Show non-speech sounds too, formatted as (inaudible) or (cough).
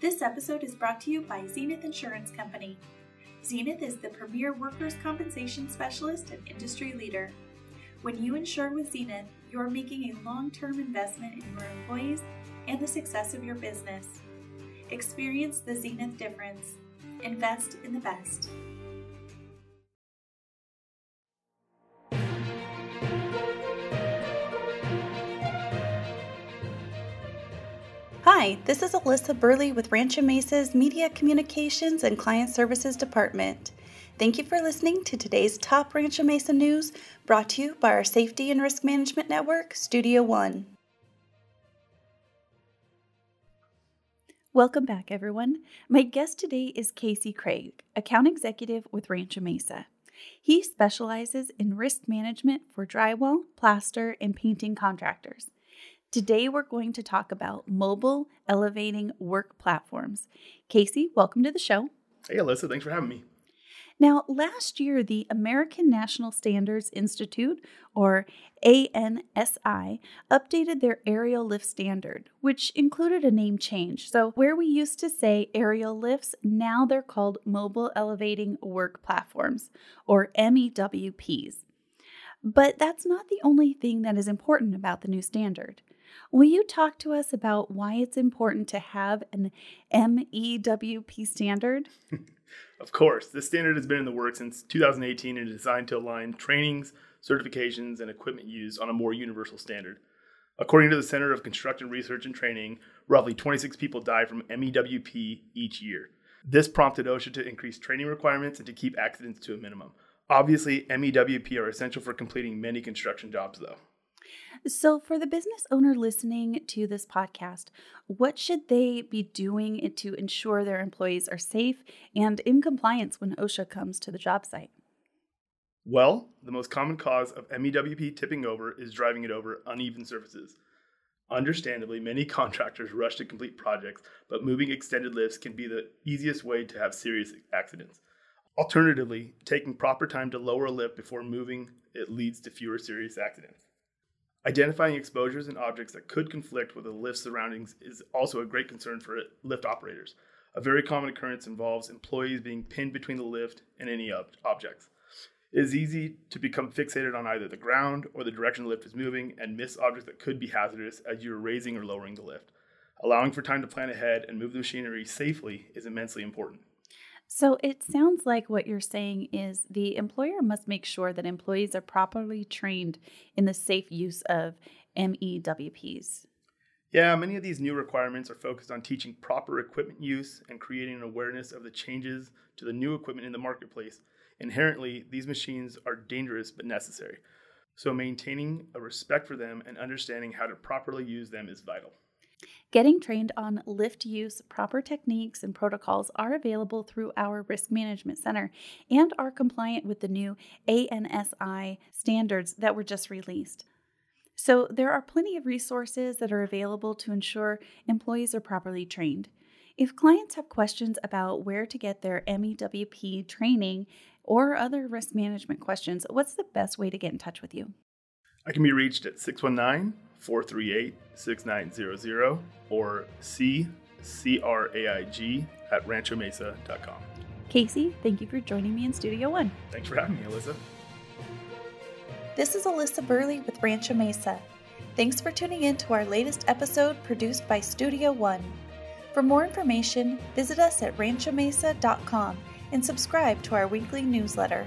This episode is brought to you by Zenith Insurance Company. Zenith is the premier workers' compensation specialist and industry leader. When you insure with Zenith, you're making a long term investment in your employees and the success of your business. Experience the Zenith difference. Invest in the best. Hi, this is Alyssa Burley with Rancho Mesa's Media Communications and Client Services Department. Thank you for listening to today's top Rancho Mesa news brought to you by our Safety and Risk Management Network, Studio One. Welcome back, everyone. My guest today is Casey Craig, account executive with Rancho Mesa. He specializes in risk management for drywall, plaster, and painting contractors. Today, we're going to talk about mobile elevating work platforms. Casey, welcome to the show. Hey, Alyssa, thanks for having me. Now, last year, the American National Standards Institute, or ANSI, updated their aerial lift standard, which included a name change. So, where we used to say aerial lifts, now they're called Mobile Elevating Work Platforms, or MEWPs. But that's not the only thing that is important about the new standard. Will you talk to us about why it's important to have an MEWP standard? (laughs) of course. This standard has been in the works since 2018 and is designed to align trainings, certifications, and equipment use on a more universal standard. According to the Center of Construction Research and Training, roughly 26 people die from MEWP each year. This prompted OSHA to increase training requirements and to keep accidents to a minimum. Obviously, MEWP are essential for completing many construction jobs, though. So, for the business owner listening to this podcast, what should they be doing to ensure their employees are safe and in compliance when OSHA comes to the job site? Well, the most common cause of MEWP tipping over is driving it over uneven surfaces. Understandably, many (laughs) contractors rush to complete projects, but moving extended lifts can be the easiest way to have serious accidents. Alternatively, taking proper time to lower a lift before moving it leads to fewer serious accidents. Identifying exposures and objects that could conflict with the lift surroundings is also a great concern for lift operators. A very common occurrence involves employees being pinned between the lift and any ob- objects. It is easy to become fixated on either the ground or the direction the lift is moving and miss objects that could be hazardous as you are raising or lowering the lift. Allowing for time to plan ahead and move the machinery safely is immensely important. So it sounds like what you're saying is the employer must make sure that employees are properly trained in the safe use of MEWPs. Yeah, many of these new requirements are focused on teaching proper equipment use and creating an awareness of the changes to the new equipment in the marketplace. Inherently, these machines are dangerous but necessary. So, maintaining a respect for them and understanding how to properly use them is vital. Getting trained on lift use, proper techniques, and protocols are available through our Risk Management Center and are compliant with the new ANSI standards that were just released. So, there are plenty of resources that are available to ensure employees are properly trained. If clients have questions about where to get their MEWP training or other risk management questions, what's the best way to get in touch with you? I can be reached at 619 438 6900 or ccraig at ranchomesa.com. Casey, thank you for joining me in Studio One. Thanks for having me, Alyssa. This is Alyssa Burley with Rancho Mesa. Thanks for tuning in to our latest episode produced by Studio One. For more information, visit us at ranchomesa.com and subscribe to our weekly newsletter.